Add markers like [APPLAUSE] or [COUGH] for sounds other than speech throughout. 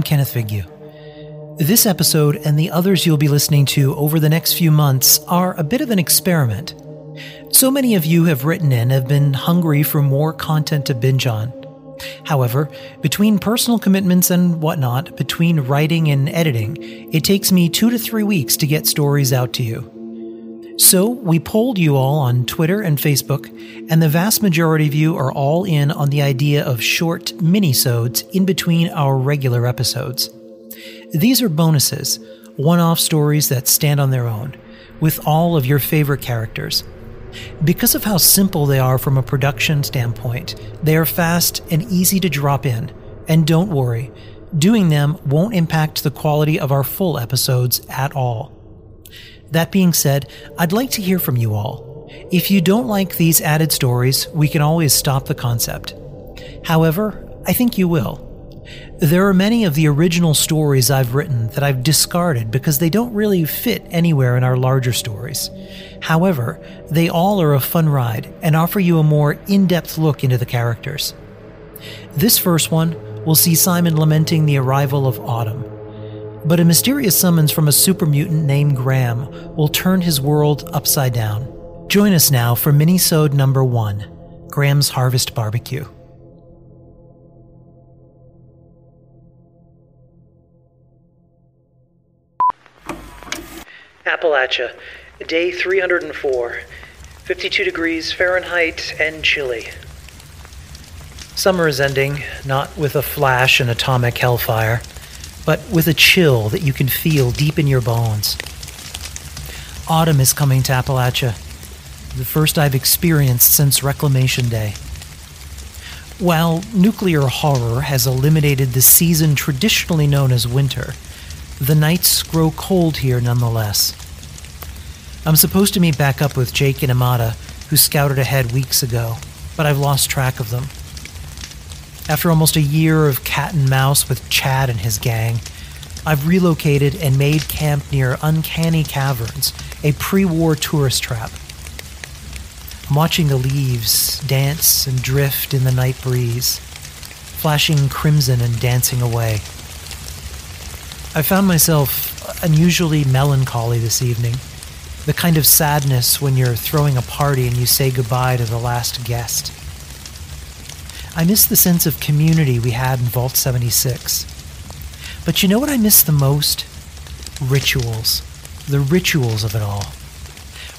I'm Kenneth Figure. This episode and the others you'll be listening to over the next few months are a bit of an experiment. So many of you have written in have been hungry for more content to binge on. However, between personal commitments and whatnot, between writing and editing, it takes me two to three weeks to get stories out to you. So we polled you all on Twitter and Facebook, and the vast majority of you are all in on the idea of short mini-sodes in between our regular episodes. These are bonuses, one-off stories that stand on their own, with all of your favorite characters. Because of how simple they are from a production standpoint, they are fast and easy to drop in. And don't worry, doing them won't impact the quality of our full episodes at all. That being said, I'd like to hear from you all. If you don't like these added stories, we can always stop the concept. However, I think you will. There are many of the original stories I've written that I've discarded because they don't really fit anywhere in our larger stories. However, they all are a fun ride and offer you a more in depth look into the characters. This first one will see Simon lamenting the arrival of autumn. But a mysterious summons from a super mutant named Graham will turn his world upside down. Join us now for Minisode number one Graham's Harvest Barbecue. Appalachia, day 304, 52 degrees Fahrenheit and chilly. Summer is ending, not with a flash and atomic hellfire but with a chill that you can feel deep in your bones. Autumn is coming to Appalachia, the first I've experienced since Reclamation Day. While nuclear horror has eliminated the season traditionally known as winter, the nights grow cold here nonetheless. I'm supposed to meet back up with Jake and Amada, who scouted ahead weeks ago, but I've lost track of them. After almost a year of cat and mouse with Chad and his gang, I've relocated and made camp near Uncanny Caverns, a pre war tourist trap. I'm watching the leaves dance and drift in the night breeze, flashing crimson and dancing away. I found myself unusually melancholy this evening, the kind of sadness when you're throwing a party and you say goodbye to the last guest. I miss the sense of community we had in Vault 76. But you know what I miss the most? Rituals. The rituals of it all.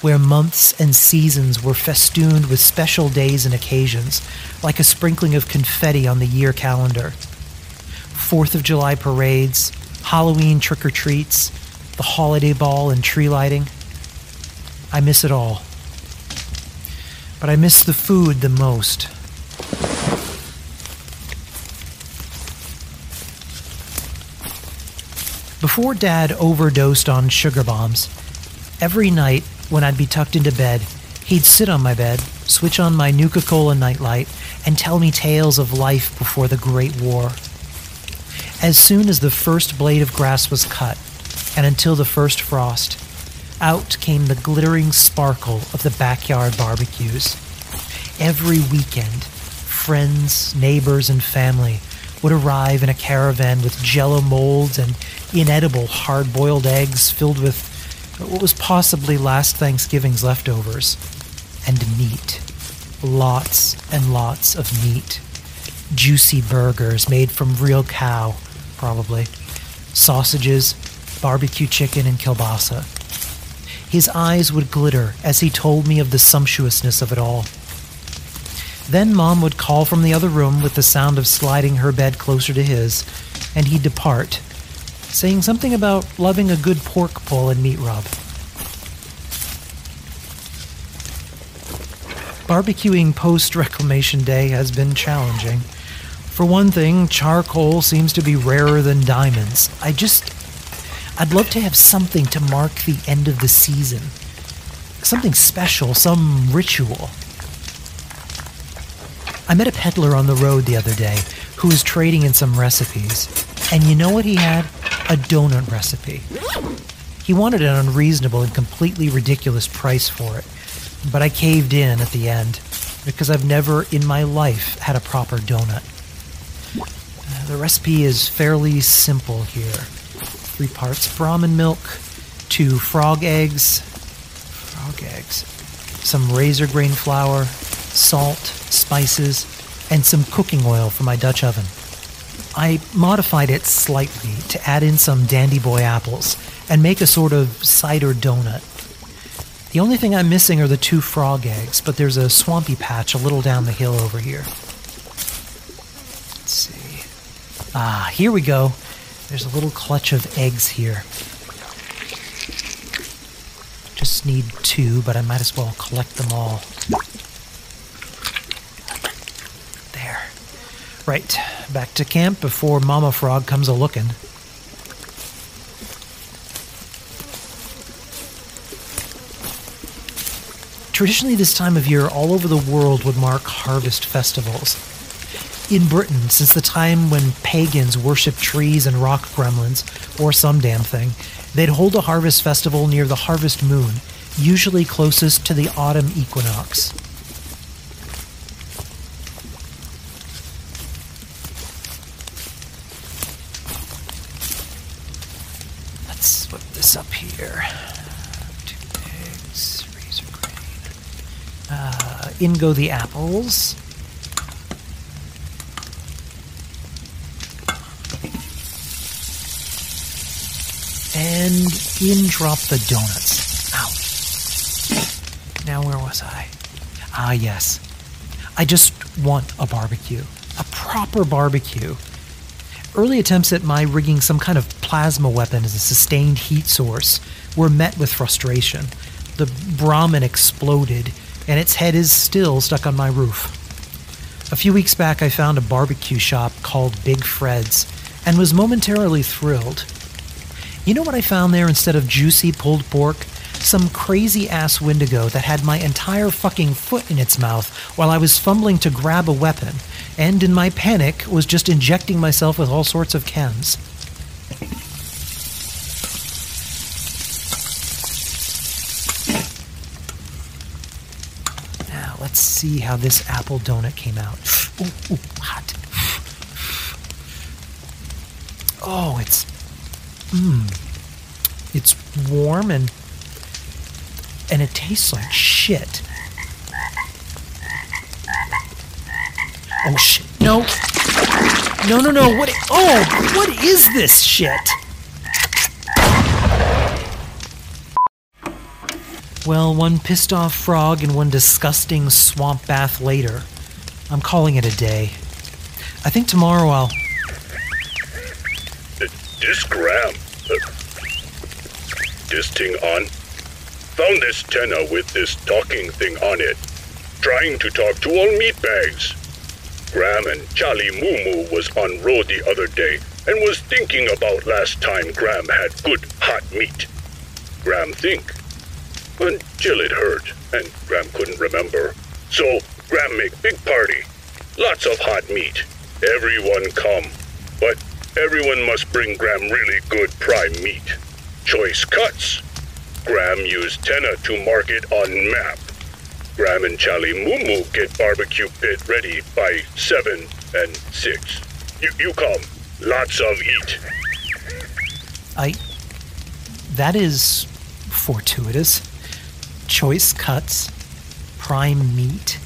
Where months and seasons were festooned with special days and occasions, like a sprinkling of confetti on the year calendar. Fourth of July parades, Halloween trick or treats, the holiday ball and tree lighting. I miss it all. But I miss the food the most. Before Dad overdosed on sugar bombs, every night when I'd be tucked into bed, he'd sit on my bed, switch on my Nuka Cola nightlight, and tell me tales of life before the Great War. As soon as the first blade of grass was cut, and until the first frost, out came the glittering sparkle of the backyard barbecues. Every weekend, friends, neighbors, and family would arrive in a caravan with jello molds and inedible hard boiled eggs filled with what was possibly last Thanksgiving's leftovers, and meat. Lots and lots of meat. Juicy burgers made from real cow, probably. Sausages, barbecue chicken and kielbasa. His eyes would glitter as he told me of the sumptuousness of it all. Then Mom would call from the other room with the sound of sliding her bed closer to his, and he'd depart, saying something about loving a good pork pull and meat rub. Barbecuing post Reclamation Day has been challenging. For one thing, charcoal seems to be rarer than diamonds. I just. I'd love to have something to mark the end of the season. Something special, some ritual. I met a peddler on the road the other day who was trading in some recipes. And you know what he had? A donut recipe. He wanted an unreasonable and completely ridiculous price for it. But I caved in at the end because I've never in my life had a proper donut. Uh, the recipe is fairly simple here. Three parts Brahmin milk, two frog eggs, frog eggs, some razor grain flour, salt, spices, and some cooking oil for my Dutch oven. I modified it slightly to add in some Dandy Boy apples and make a sort of cider donut. The only thing I'm missing are the two frog eggs, but there's a swampy patch a little down the hill over here. Let's see. Ah, here we go. There's a little clutch of eggs here. Just need two, but I might as well collect them all. There. Right, back to camp before Mama Frog comes a looking. Traditionally, this time of year, all over the world would mark harvest festivals. In Britain, since the time when pagans worshipped trees and rock gremlins, or some damn thing, they'd hold a harvest festival near the harvest moon, usually closest to the autumn equinox. Let's put this up here. Two eggs, razor grain. Uh, in go the apples. And in drop the donuts. Ow. Now, where was I? Ah, yes. I just want a barbecue. A proper barbecue. Early attempts at my rigging some kind of plasma weapon as a sustained heat source were met with frustration. The Brahmin exploded, and its head is still stuck on my roof. A few weeks back, I found a barbecue shop called Big Fred's and was momentarily thrilled. You know what I found there instead of juicy pulled pork? Some crazy ass Wendigo that had my entire fucking foot in its mouth while I was fumbling to grab a weapon, and in my panic was just injecting myself with all sorts of chems. Now, let's see how this apple donut came out. Ooh, ooh, hot. Oh, it's. Mmm. It's warm and. And it tastes like shit. Oh shit. No. No, no, no. What? Oh, what is this shit? Well, one pissed off frog and one disgusting swamp bath later. I'm calling it a day. I think tomorrow I'll. This gram. This thing on. Found this tenna with this talking thing on it. Trying to talk to all meat bags. Graham and Chally Moo Moo was on road the other day and was thinking about last time Graham had good hot meat. Graham think. Until it hurt, and Graham couldn't remember. So Graham make big party. Lots of hot meat. Everyone come. But everyone must bring Graham really good prime meat. Choice cuts. Graham use tenna to mark it on map. Graham and Chally Moo get barbecue pit ready by 7 and 6. You, you come. Lots of eat. I. That is fortuitous. Choice cuts, prime meat.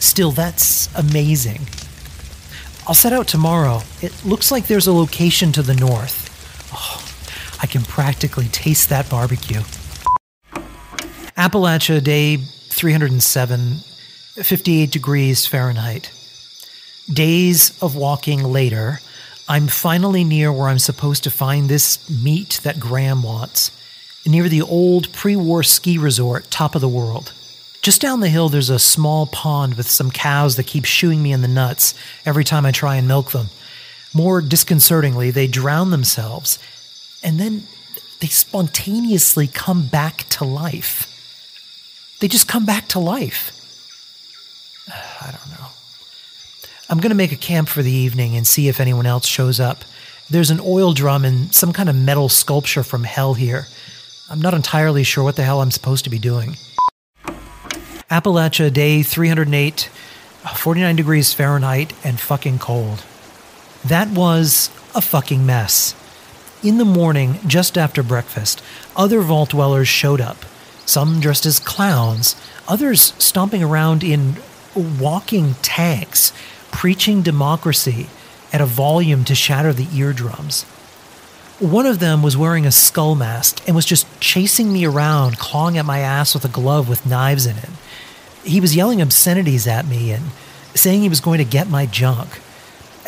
Still, that's amazing. I'll set out tomorrow. It looks like there's a location to the north. Oh, I can practically taste that barbecue. Appalachia, day 307, 58 degrees Fahrenheit. Days of walking later, I'm finally near where I'm supposed to find this meat that Graham wants, near the old pre war ski resort, top of the world. Just down the hill, there's a small pond with some cows that keep shooing me in the nuts every time I try and milk them. More disconcertingly, they drown themselves, and then they spontaneously come back to life. They just come back to life. [SIGHS] I don't know. I'm going to make a camp for the evening and see if anyone else shows up. There's an oil drum and some kind of metal sculpture from hell here. I'm not entirely sure what the hell I'm supposed to be doing. Appalachia, day 308, uh, 49 degrees Fahrenheit, and fucking cold. That was a fucking mess. In the morning, just after breakfast, other vault dwellers showed up. Some dressed as clowns, others stomping around in walking tanks, preaching democracy at a volume to shatter the eardrums. One of them was wearing a skull mask and was just chasing me around, clawing at my ass with a glove with knives in it. He was yelling obscenities at me and saying he was going to get my junk.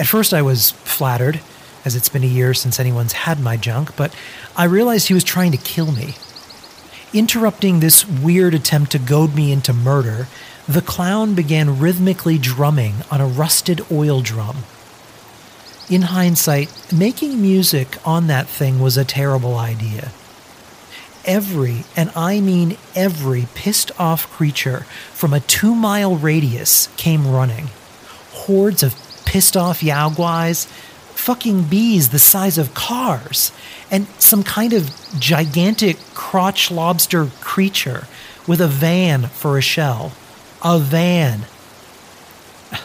At first, I was flattered, as it's been a year since anyone's had my junk, but I realized he was trying to kill me. Interrupting this weird attempt to goad me into murder, the clown began rhythmically drumming on a rusted oil drum. In hindsight, making music on that thing was a terrible idea. Every, and I mean every, pissed off creature from a two mile radius came running. Hordes of pissed off Yaoguais, fucking bees the size of cars, and some kind of gigantic crotch lobster creature with a van for a shell. A van.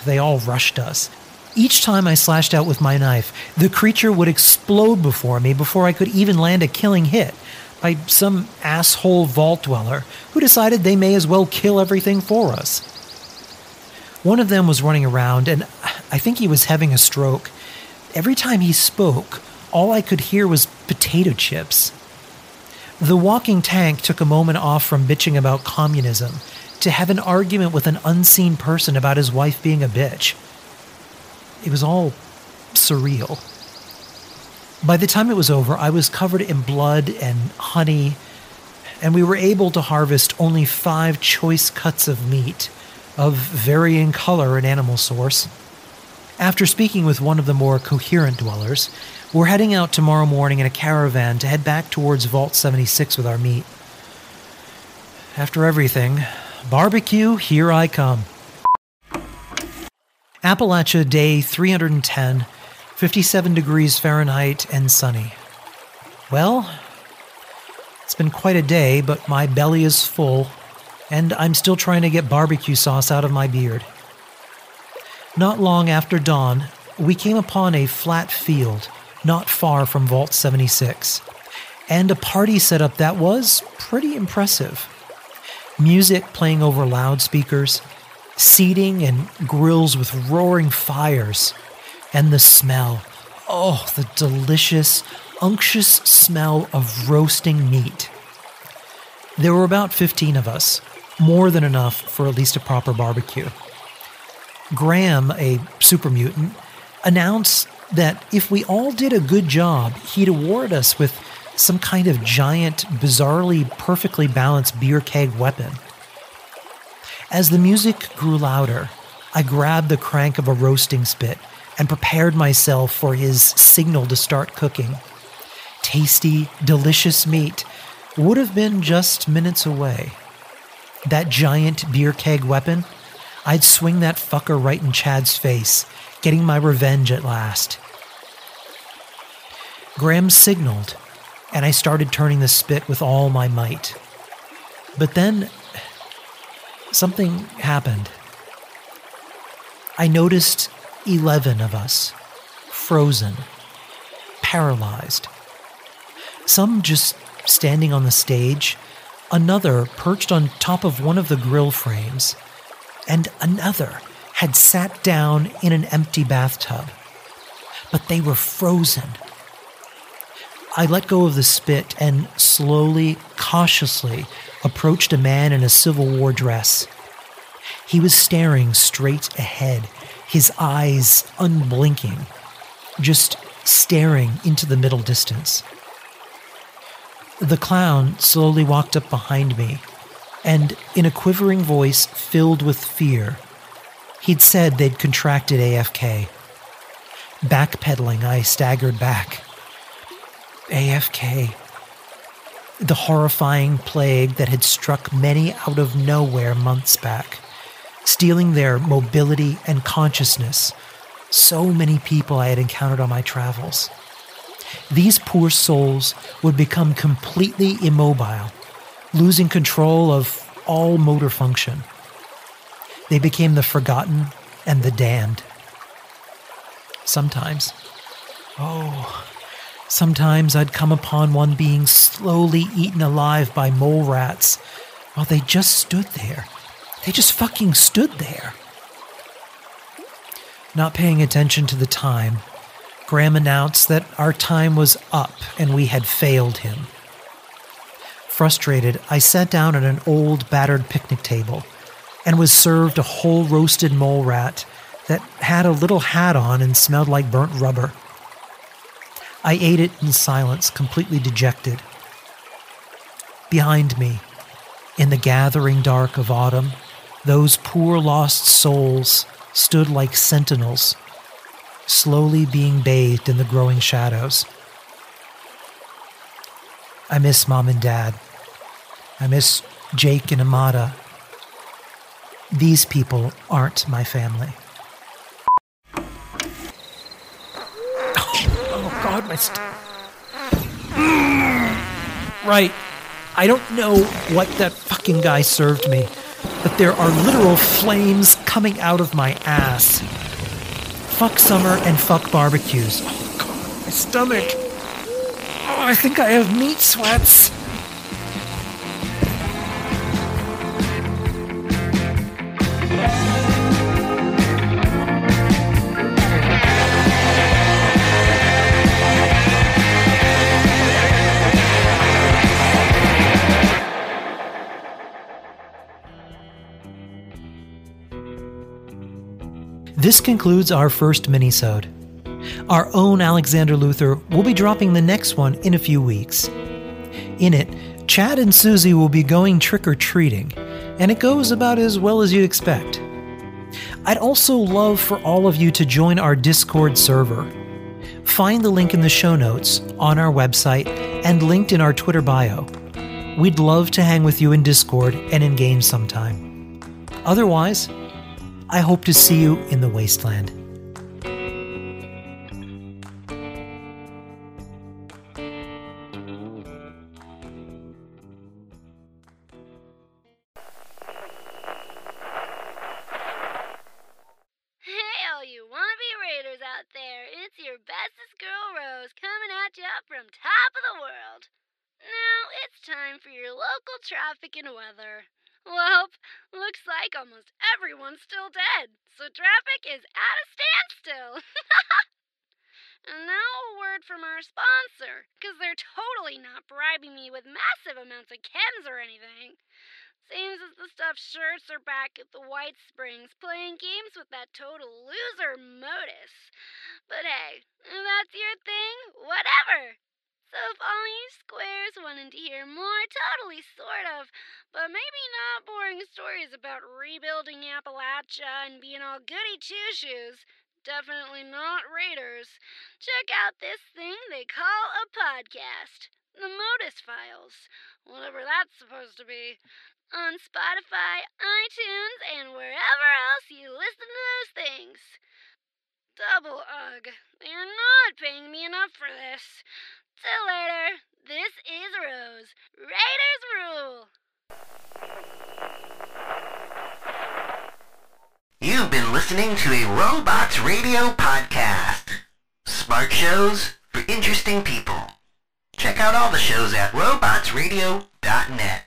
They all rushed us. Each time I slashed out with my knife, the creature would explode before me before I could even land a killing hit by some asshole vault dweller who decided they may as well kill everything for us. One of them was running around, and I think he was having a stroke. Every time he spoke, all I could hear was potato chips. The walking tank took a moment off from bitching about communism to have an argument with an unseen person about his wife being a bitch. It was all surreal. By the time it was over, I was covered in blood and honey, and we were able to harvest only five choice cuts of meat of varying color and animal source. After speaking with one of the more coherent dwellers, we're heading out tomorrow morning in a caravan to head back towards Vault 76 with our meat. After everything, barbecue, here I come. Appalachia, day 310, 57 degrees Fahrenheit and sunny. Well, it's been quite a day, but my belly is full, and I'm still trying to get barbecue sauce out of my beard. Not long after dawn, we came upon a flat field not far from Vault 76, and a party setup that was pretty impressive. Music playing over loudspeakers, seating and grills with roaring fires, and the smell oh, the delicious, unctuous smell of roasting meat. There were about 15 of us, more than enough for at least a proper barbecue. Graham, a super mutant, announced that if we all did a good job, he'd award us with some kind of giant, bizarrely perfectly balanced beer keg weapon. As the music grew louder, I grabbed the crank of a roasting spit and prepared myself for his signal to start cooking. Tasty, delicious meat would have been just minutes away. That giant beer keg weapon, I'd swing that fucker right in Chad's face, getting my revenge at last. Graham signaled, and I started turning the spit with all my might. But then something happened. I noticed 11 of us, frozen, paralyzed. Some just standing on the stage, another perched on top of one of the grill frames, and another had sat down in an empty bathtub. But they were frozen. I let go of the spit and slowly, cautiously approached a man in a Civil War dress. He was staring straight ahead, his eyes unblinking, just staring into the middle distance. The clown slowly walked up behind me, and in a quivering voice filled with fear, he'd said they'd contracted AFK. Backpedaling, I staggered back. AFK. The horrifying plague that had struck many out of nowhere months back, stealing their mobility and consciousness. So many people I had encountered on my travels. These poor souls would become completely immobile, losing control of all motor function. They became the forgotten and the damned. Sometimes, oh, sometimes I'd come upon one being slowly eaten alive by mole rats while they just stood there. They just fucking stood there. Not paying attention to the time, Graham announced that our time was up and we had failed him. Frustrated, I sat down at an old, battered picnic table and was served a whole roasted mole rat that had a little hat on and smelled like burnt rubber. I ate it in silence, completely dejected. Behind me, in the gathering dark of autumn, those poor lost souls stood like sentinels slowly being bathed in the growing shadows. I miss mom and dad. I miss Jake and Amada. These people aren't my family. My. St- right. I don't know what that fucking guy served me, but there are literal flames coming out of my ass. Fuck summer and fuck barbecues. Oh, God, my stomach. Oh, I think I have meat sweats. This concludes our first minisode. Our own Alexander Luther will be dropping the next one in a few weeks. In it, Chad and Susie will be going trick or treating, and it goes about as well as you'd expect. I'd also love for all of you to join our Discord server. Find the link in the show notes, on our website, and linked in our Twitter bio. We'd love to hang with you in Discord and in games sometime. Otherwise, I hope to see you in the wasteland. Hey, all you wannabe raiders out there, it's your bestest girl Rose coming at ya from top of the world. Now it's time for your local traffic and weather. Well, looks like almost everyone's still dead, so traffic is at a standstill. [LAUGHS] and now a word from our sponsor, because they're totally not bribing me with massive amounts of chems or anything. Seems as the stuffed shirts are back at the White Springs playing games with that total loser Modus. But hey, if that's your thing, whatever. So if all you squares wanted to hear more totally sort of, but maybe not boring stories about rebuilding Appalachia and being all goody two shoes, definitely not Raiders, check out this thing they call a podcast. The Modus Files, whatever that's supposed to be on Spotify, iTunes, and wherever else you listen to those things. Double ugh. They are not paying me enough for this. Till later, this is Rose. Raiders rule! You've been listening to a Robots Radio podcast. Smart shows for interesting people. Check out all the shows at robotsradio.net.